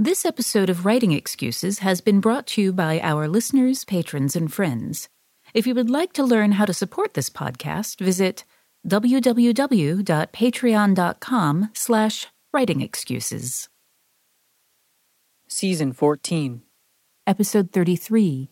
This episode of Writing Excuses has been brought to you by our listeners, patrons, and friends. If you would like to learn how to support this podcast, visit www.patreon.com slash writing excuses. Season 14. Episode 33.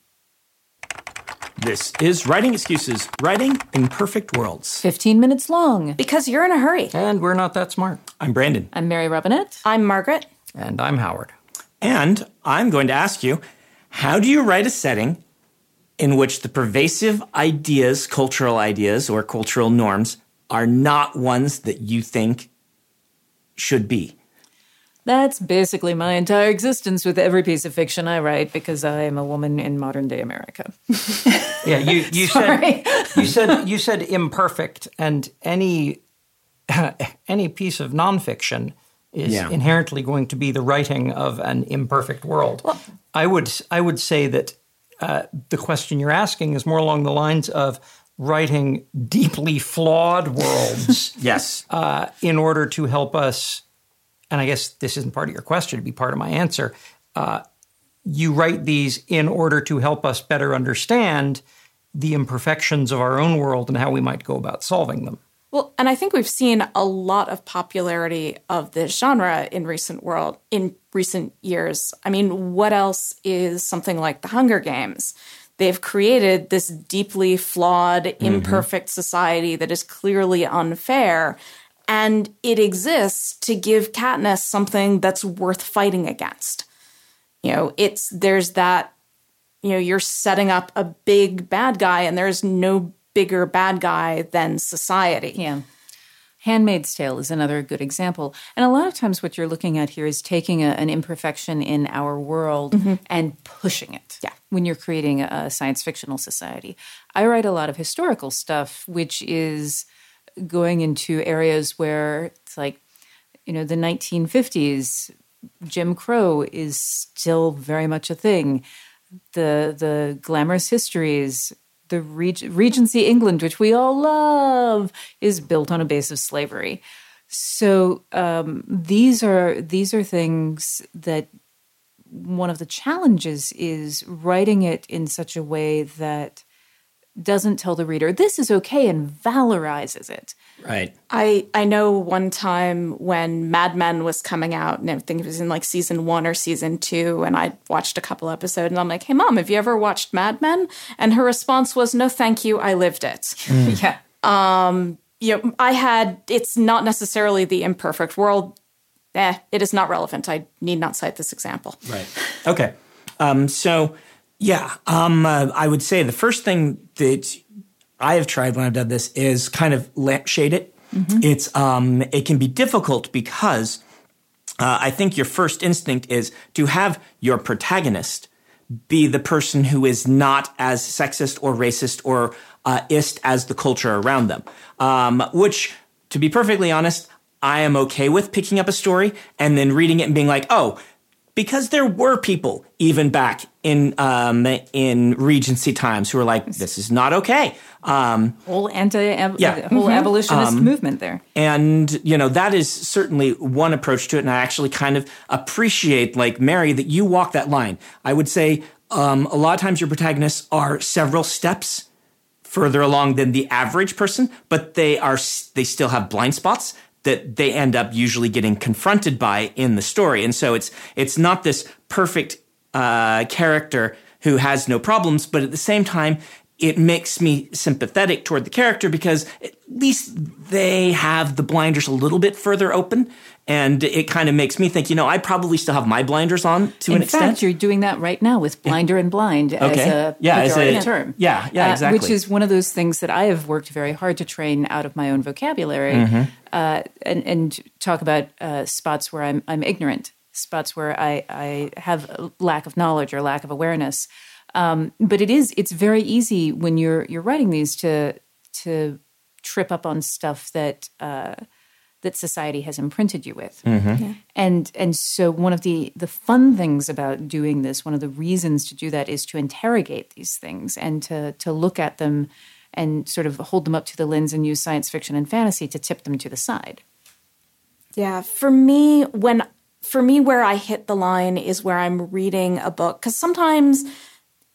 This is Writing Excuses, Writing Imperfect Worlds. 15 minutes long. Because you're in a hurry. And we're not that smart. I'm Brandon, I'm Mary Robinette. I'm Margaret. And I'm Howard. And I'm going to ask you how do you write a setting in which the pervasive ideas, cultural ideas, or cultural norms are not ones that you think should be? That's basically my entire existence with every piece of fiction I write because I am a woman in modern day America. Yeah, you, you said you said you said imperfect, and any any piece of nonfiction is Yeah. inherently going to be the writing of an imperfect world. I would I would say that uh, the question you're asking is more along the lines of writing deeply flawed worlds Yes. uh, in order to help us. And I guess this isn't part of your question; to be part of my answer. Uh, you write these in order to help us better understand the imperfections of our own world and how we might go about solving them. Well, and I think we've seen a lot of popularity of this genre in recent world in recent years. I mean, what else is something like the Hunger Games? They've created this deeply flawed, mm-hmm. imperfect society that is clearly unfair, and it exists to give Katniss something that's worth fighting against. You know, it's there's that you know, you're setting up a big bad guy and there's no bigger bad guy than society. Yeah. Handmaid's Tale is another good example. And a lot of times, what you're looking at here is taking a, an imperfection in our world mm-hmm. and pushing it. Yeah. When you're creating a, a science fictional society, I write a lot of historical stuff, which is going into areas where it's like, you know, the 1950s, Jim Crow is still very much a thing. The the glamorous histories, the Reg- Regency England, which we all love, is built on a base of slavery. So um, these are these are things that one of the challenges is writing it in such a way that doesn't tell the reader this is okay and valorizes it. right. I I know one time when Mad Men was coming out, and I think it was in like season one or season two, and I watched a couple episodes, and I'm like, "Hey, mom, have you ever watched Mad Men?" And her response was, "No, thank you, I lived it." Yeah. Um. you know, I had. It's not necessarily the imperfect world. Eh, it is not relevant. I need not cite this example. Right. Okay. Um, so, yeah, um, uh, I would say the first thing that I have tried when I've done this is kind of lampshade it. It's um, it can be difficult because uh, I think your first instinct is to have your protagonist be the person who is not as sexist or racist or uh, ist as the culture around them. Um, which, to be perfectly honest, I am okay with picking up a story and then reading it and being like, oh, because there were people even back in um, in Regency times who were like, this is not okay. Um, whole anti Yeah. whole abolitionist movement there. and, you know, that is certainly one approach to it. And I actually kind of appreciate, like Mary, that you walk that line. I would say um, a lot of times your protagonists are several steps further along than the average person, but they are they still have blind spots that they end up usually getting confronted by in the story. And so it's it's not this perfect uh, character who has no problems, but at the same time, it makes me sympathetic toward the character because at least they have the blinders a little bit further open. And it kind of makes me think, you know, I probably still have my blinders on to In an fact, extent. you're doing that right now with blinder and blind as a Yeah, as a- term. yeah, yeah, Uh, exactly. which is one of those things that I have worked very hard to train out of my own vocabulary, Mm-hmm. uh, and and talk about uh, spots where I'm I'm ignorant, spots where I I have a lack of knowledge or lack of awareness. Um, but it is it's very easy when you're you're writing these to to trip up on stuff that. That society has imprinted you with. And and so one of the the fun things about doing this, one of the reasons to do that is to interrogate these things and to to look at them and sort of hold them up to the lens and use science fiction and fantasy to tip them to the side. Yeah, for me, when for me, where I hit the line is where I'm reading a book. Because sometimes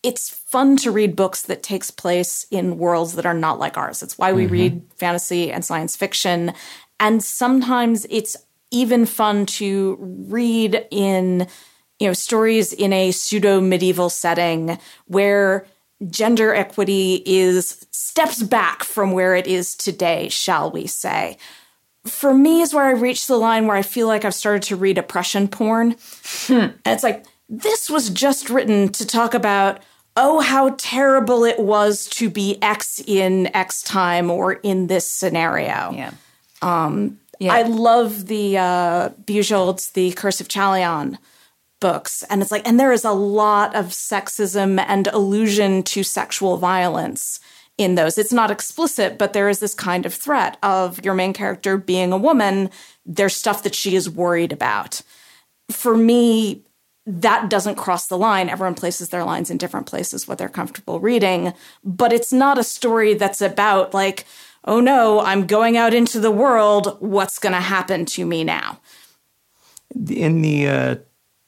it's fun to read books that takes place in worlds that are not like ours. It's why we mm-hmm. read fantasy and science fiction. And sometimes it's even fun to read in you know stories in a pseudo medieval setting where gender equity is steps back from where it is today, shall we say. For me is where I reached the line where I feel like I've started to read oppression porn. Hmm. And it's like this was just written to talk about oh, how terrible it was to be X in X time or in this scenario. Yeah. Um, yeah. I love the uh, Bujold's The Curse of Chalion books. And it's like, and there is a lot of sexism and allusion to sexual violence in those. It's not explicit, but there is this kind of threat of your main character being a woman. There's stuff that she is worried about. For me, that doesn't cross the line. Everyone places their lines in different places, what they're comfortable reading. But it's not a story that's about, like, oh no, I'm going out into the world. What's going to happen to me now? In the uh,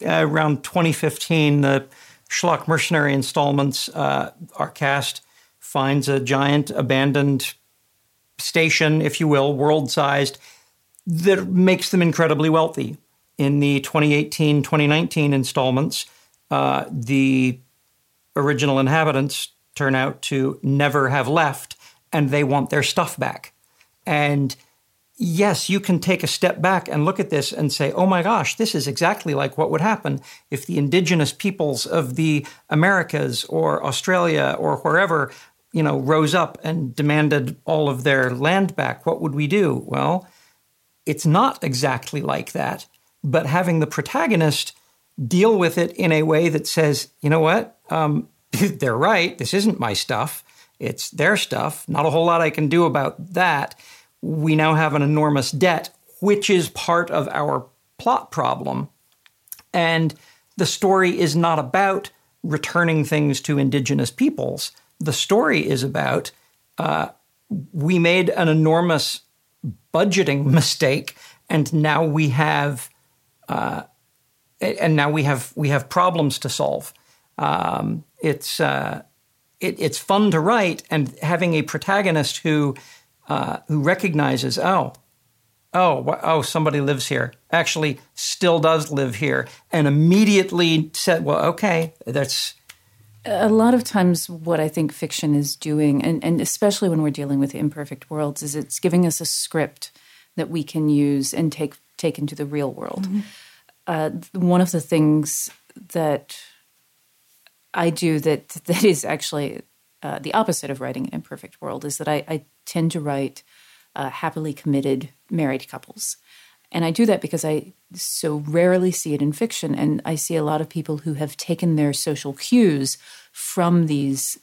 around 2015, the Schlock Mercenary installments, uh, our cast finds a giant abandoned station, if you will, world sized, that makes them incredibly wealthy in the 2018 2019 installments, uh, the original inhabitants turn out to never have left and they want their stuff back. And yes, you can take a step back and look at this and say, oh my gosh, this is exactly like what would happen if the indigenous peoples of the Americas or Australia or wherever, you know, rose up and demanded all of their land back. What would we do? Well, it's not exactly like that but having the protagonist deal with it in a way that says, you know what, um, they're right. This isn't my stuff. It's their stuff. Not a whole lot I can do about that. We now have an enormous debt, which is part of our plot problem. And the story is not about returning things to indigenous peoples. The story is about uh, we made an enormous budgeting mistake, and now we have uh, and now we have we have problems to solve. Um, it's uh, it, it's fun to write, and having a protagonist who uh, who recognizes, oh, oh, oh, somebody lives here. Actually, still does live here, and immediately said, well, okay, that's. A lot of times, what I think fiction is doing, and, and especially when we're dealing with imperfect worlds, is it's giving us a script that we can use and take take into the real world. Mm-hmm. Uh, one of the things that I do that that is actually uh, the opposite of writing an imperfect world is that I, I tend to write uh, happily committed married couples. And I do that because I so rarely see it in fiction. And I see a lot of people who have taken their social cues from these,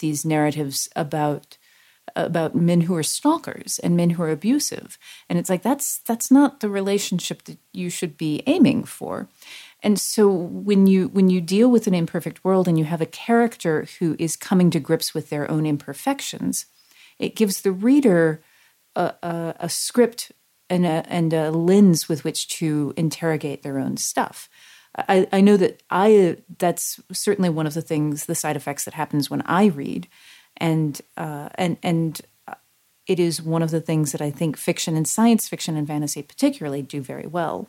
these narratives about about men who are stalkers and men who are abusive and it's like that's that's not the relationship that you should be aiming for and so when you when you deal with an imperfect world and you have a character who is coming to grips with their own imperfections it gives the reader a, a, a script and a, and a lens with which to interrogate their own stuff I, I know that I that's certainly one of the things the side effects that happens when I read and uh, and and it is one of the things that I think fiction and science fiction and fantasy particularly do very well.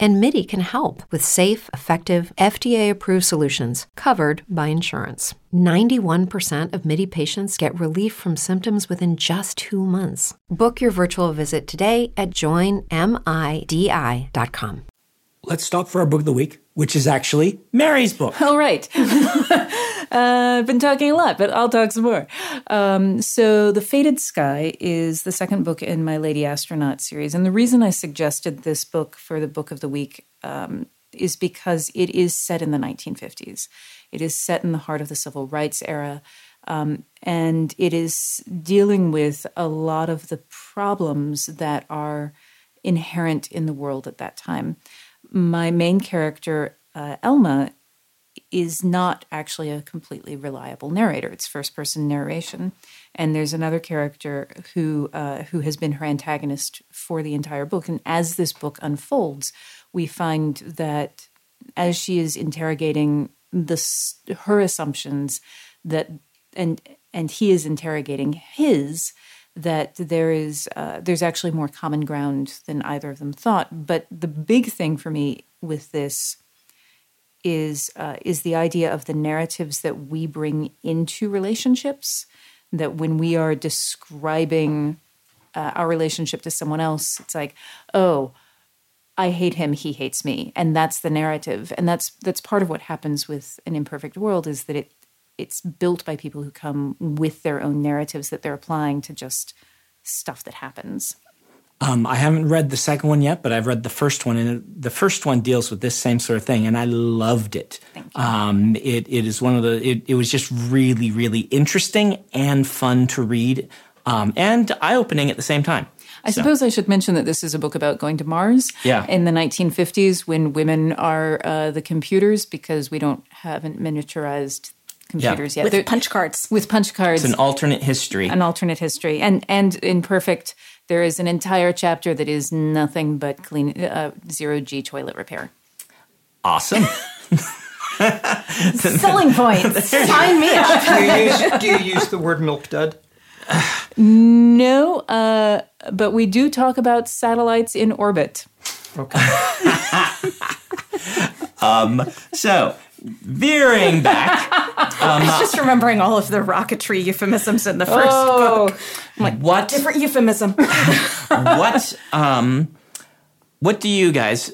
And MIDI can help with safe, effective, FDA approved solutions covered by insurance. 91% of MIDI patients get relief from symptoms within just two months. Book your virtual visit today at joinmidi.com. Let's stop for our book of the week, which is actually Mary's book. All right. uh, I've been talking a lot, but I'll talk some more. Um, so, The Fated Sky is the second book in my Lady Astronaut series. And the reason I suggested this book for the book of the week um, is because it is set in the 1950s. It is set in the heart of the civil rights era. Um, and it is dealing with a lot of the problems that are inherent in the world at that time my main character, uh, Elma, is not actually a completely reliable narrator. It's first person narration. And there's another character who uh, who has been her antagonist for the entire book. And as this book unfolds, we find that as she is interrogating this her assumptions that and and he is interrogating his that there is uh, there's actually more common ground than either of them thought. But the big thing for me with this is uh, is the idea of the narratives that we bring into relationships. That when we are describing uh, our relationship to someone else, it's like, oh, I hate him, he hates me, and that's the narrative, and that's that's part of what happens with an imperfect world is that it it's built by people who come with their own narratives that they're applying to just stuff that happens. Um, I haven't read the second one yet, but I've read the first one, and the first one deals with this same sort of thing, and I loved it. Um, it, it is one of the. It, it, was just really, really interesting and fun to read, um, and eye opening at the same time. I so. suppose I should mention that this is a book about going to Mars. Yeah. In the 1950s, when women are uh, the computers, because we don't haven't miniaturized computers yeah. yet. With They're, punch cards. With punch cards. It's an alternate history. An alternate history. And and in Perfect, there is an entire chapter that is nothing but clean uh, zero G toilet repair. Awesome. Selling points. Sign me up. do, you use, do you use the word milk dud? No, uh, but we do talk about satellites in orbit. Okay. um, so veering back. Um, I was just remembering all of the rocketry euphemisms in the first oh, book. I'm like, what different euphemism? what um, what do you guys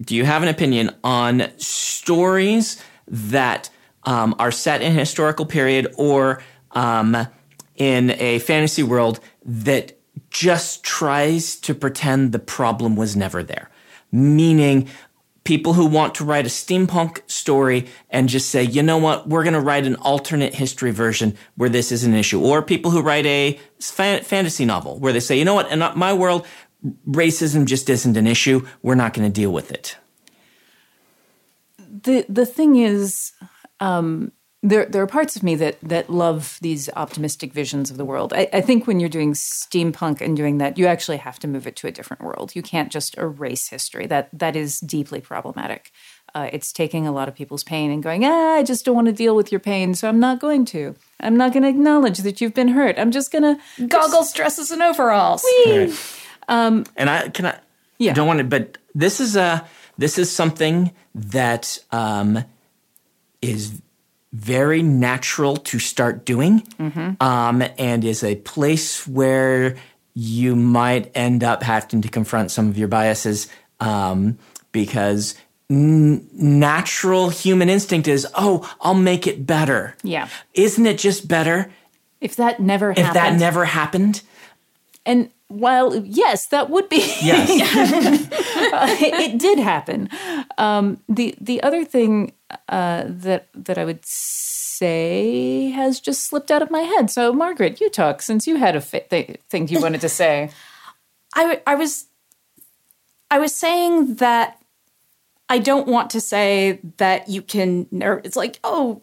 do? You have an opinion on stories that um, are set in a historical period or um, in a fantasy world that just tries to pretend the problem was never there? Meaning, people who want to write a steampunk story and just say, you know what, we're going to write an alternate history version where this is an issue. Or people who write a fantasy novel where they say, you know what, in my world, racism just isn't an issue. We're not going to deal with it. The, the thing is, um, there there are parts of me that that love these optimistic visions of the world. I, I, think when you're doing steampunk and doing that, you actually have to move it to a different world. You can't just erase history. That that is deeply problematic. Uh, it's taking a lot of people's pain and going, ah, I just don't want to deal with your pain, so I'm not going to. I'm not going to acknowledge that you've been hurt. I'm just going to goggles, dresses, and overalls. Right. Um, and I can I yeah. don't want to, but this is a this is something that um, is very natural to start doing mm-hmm. um, and is a place where you might end up having to confront some of your biases um, because n- natural human instinct is, oh, I'll make it better. Yeah. Isn't it just better? If that never happened. if that never happened? And while yes, that would be yes, uh, it, it, did happen. Um, the the other thing uh, that that I would say has just slipped out of my head. So, Margaret, you talk since you had a th- thing you wanted to say. I, I was I was saying that I don't want to say that you can. It's like oh,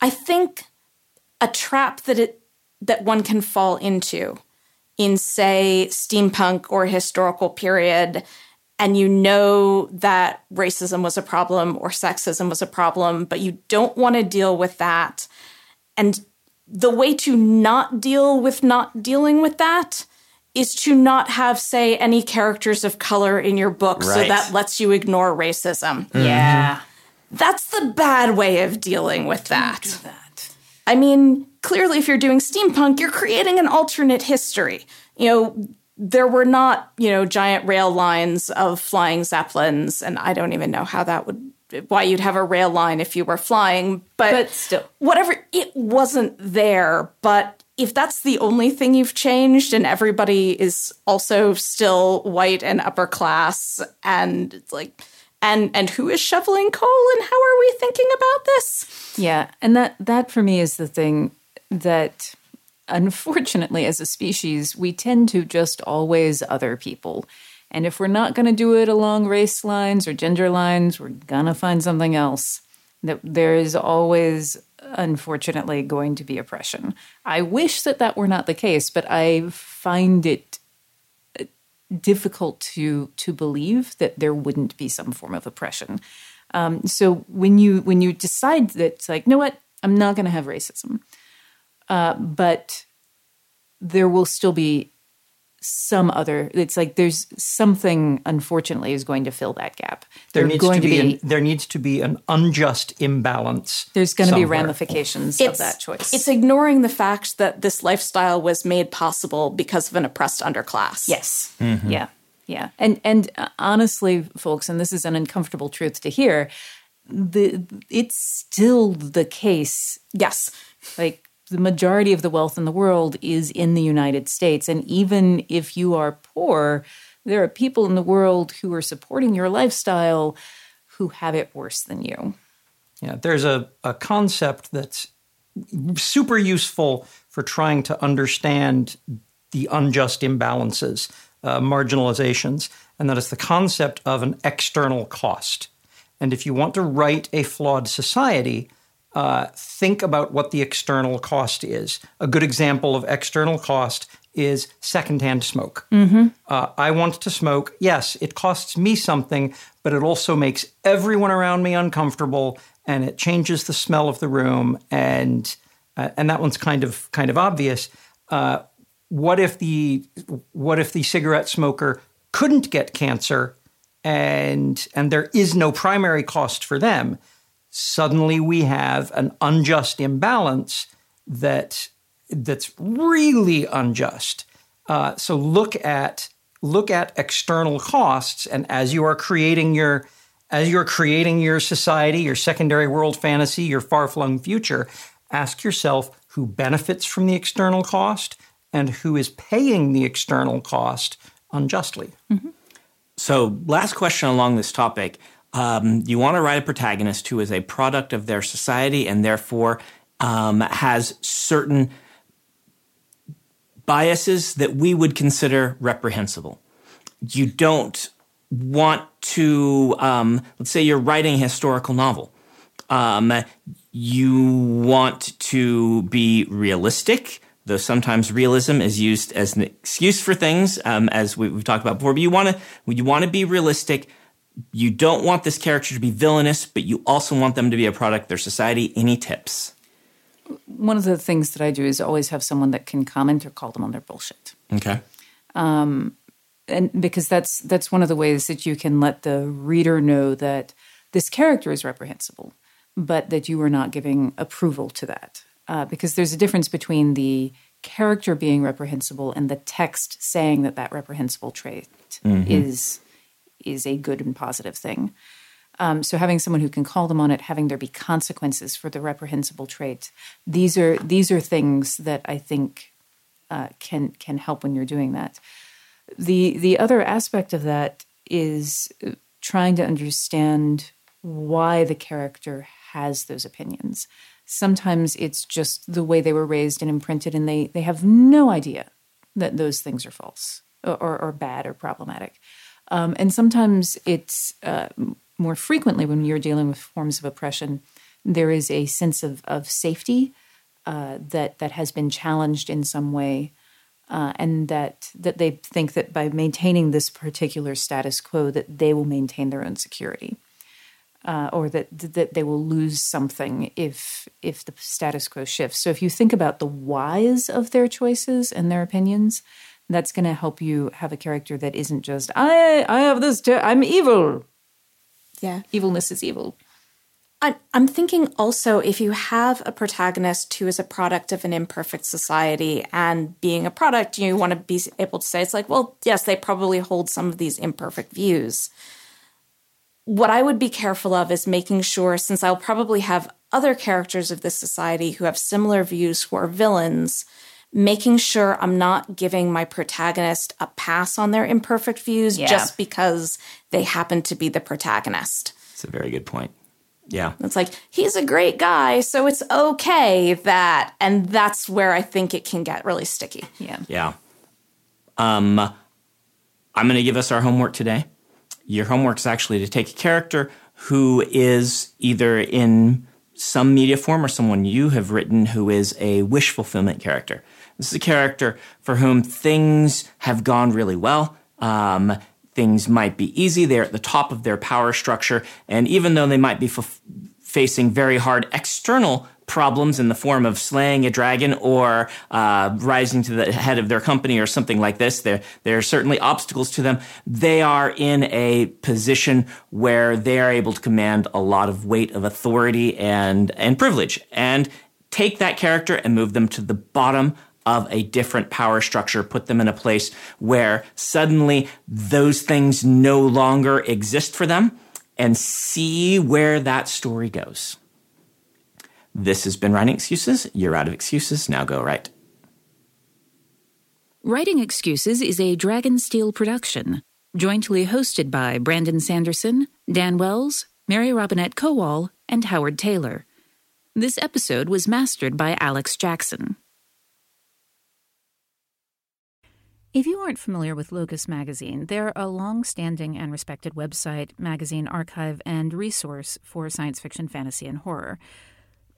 I think a trap that it that one can fall into in say steampunk or historical period and you know that racism was a problem or sexism was a problem, but you don't want to deal with that. And the way to not deal with not dealing with that is to not have, say, any characters of color in your book so that lets you ignore racism. Mm-hmm. Yeah. That's the bad way of dealing with that. I mean, clearly, if you're doing steampunk, you're creating an alternate history. You know, there were not, you know, giant rail lines of flying zeppelins, and I don't even know how that would, why you'd have a rail line if you were flying, but, But still. whatever, it wasn't there. But if that's the only thing you've changed and everybody is also still white and upper class, and it's like, and and who is shoveling coal and how are we thinking about this? Yeah, and that that for me is the thing that unfortunately as a species we tend to just always other people. And if we're not going to do it along race lines or gender lines, we're going to find something else. That there is always unfortunately going to be oppression. I wish that that were not the case, but I find it difficult to to believe that there wouldn't be some form of oppression. Um, so when you when you decide that it's like, you know what, I'm not going to have racism, uh, but there will still be some other. It's like there's something, unfortunately, is going to fill that gap. There There's needs going to be, an, there needs to be an unjust imbalance. there's going to be somewhere. ramifications of that choice. It's ignoring the fact that this lifestyle was made possible because of an oppressed underclass. Yes. Yeah. Yeah. And and uh, honestly, folks, and this is an uncomfortable truth to hear, the it's still the case. Yes. Like the majority of the wealth in the world is in the United States, and even if you are poor, there are people in the world who are supporting your lifestyle who have it worse than you. Yeah, there's a, a concept that's super useful for trying to understand the unjust imbalances, uh, marginalizations, and that is the concept of an external cost. And if you want to write a flawed society, uh, think about what the external cost is. A good example of external cost is secondhand smoke. Uh, I want to smoke. Yes, it costs me something, but it also makes everyone around me uncomfortable, and it changes the smell of the room. And uh, and that one's kind of kind of obvious. Uh, what if the what if the cigarette smoker couldn't get cancer, and and there is no primary cost for them? Suddenly, we have an unjust imbalance that that's really unjust. Uh, so look at look at external costs, and as you are creating your as you're creating your society, your secondary world fantasy, your far flung future, ask yourself who benefits from the external cost and who is paying the external cost unjustly. So, last question along this topic. Um, you want to write a protagonist who is a product of their society and therefore um, has certain biases that we would consider reprehensible. You don't want to, um, let's say you're writing a historical novel. Um, you want to be realistic, though sometimes realism is used as an excuse for things, um, as we, we've talked about before. But you want to you want to be realistic. You don't want this character to be villainous, but you also want them to be a product of their society. Any tips? One of the things that I do is always have someone that can comment or call them on their bullshit. Okay. and because that's that's one of the ways that you can let the reader know that this character is reprehensible, but that you are not giving approval to that. Uh, because there's a difference between the character being reprehensible and the text saying that that reprehensible trait is is a good and positive thing. Um, so having someone who can call them on it, having there be consequences for the reprehensible trait, these are these are things that I think uh, can can help when you're doing that the the other aspect of that is uh, trying to understand why the character has those opinions. Sometimes it's just the way they were raised and imprinted, and they they have no idea that those things are false or, or, or bad or problematic. Um, and sometimes it's uh, more frequently when you're dealing with forms of oppression, there is a sense of of safety uh, that that has been challenged in some way uh, and that that they think that by maintaining this particular status quo, that they will maintain their own security, uh, or that that they will lose something if if the status quo shifts. So if you think about the whys of their choices and their opinions, that's going to help you have a character that isn't just I I have this ter- I'm evil. Yeah. Evilness is evil. I, I'm thinking also if you have a protagonist who is a product of an imperfect society and being a product, you want to be able to say, it's like, well, yes, they probably hold some of these imperfect views. What I would be careful of is making sure, since I'll probably have other characters of this society who have similar views who are villains, making sure I'm not giving my protagonist a pass on their imperfect views Yeah. just because they happen to be the protagonist. It's a very good point. Yeah. It's like, he's a great guy, so it's okay that, and that's where I think it can get really sticky. Yeah. Yeah. Um, I'm going to give us our homework today. Your homework is actually to take a character who is either in some media form or someone you have written who is a wish fulfillment character. This is a character for whom things have gone really well. Um, things might be easy. They're at the top of their power structure. And even though they might be f- facing very hard external problems in the form of slaying a dragon or uh, rising to the head of their company or something like this. There, there are certainly obstacles to them. They are in a position where they are able to command a lot of weight of authority and, and privilege. And take that character and move them to the bottom of a different power structure, put them in a place where suddenly those things no longer exist for them, and see where that story goes. This has been Writing Excuses. You're out of excuses. Now go write. Writing Excuses is a Dragonsteel production, jointly hosted by Brandon Sanderson, Dan Wells, Mary Robinette Kowal, and Howard Taylor. This episode was mastered by Alex Jackson. If you aren't familiar with Locus Magazine, they're a long standing and respected website, magazine archive, and resource for science fiction, fantasy, and horror.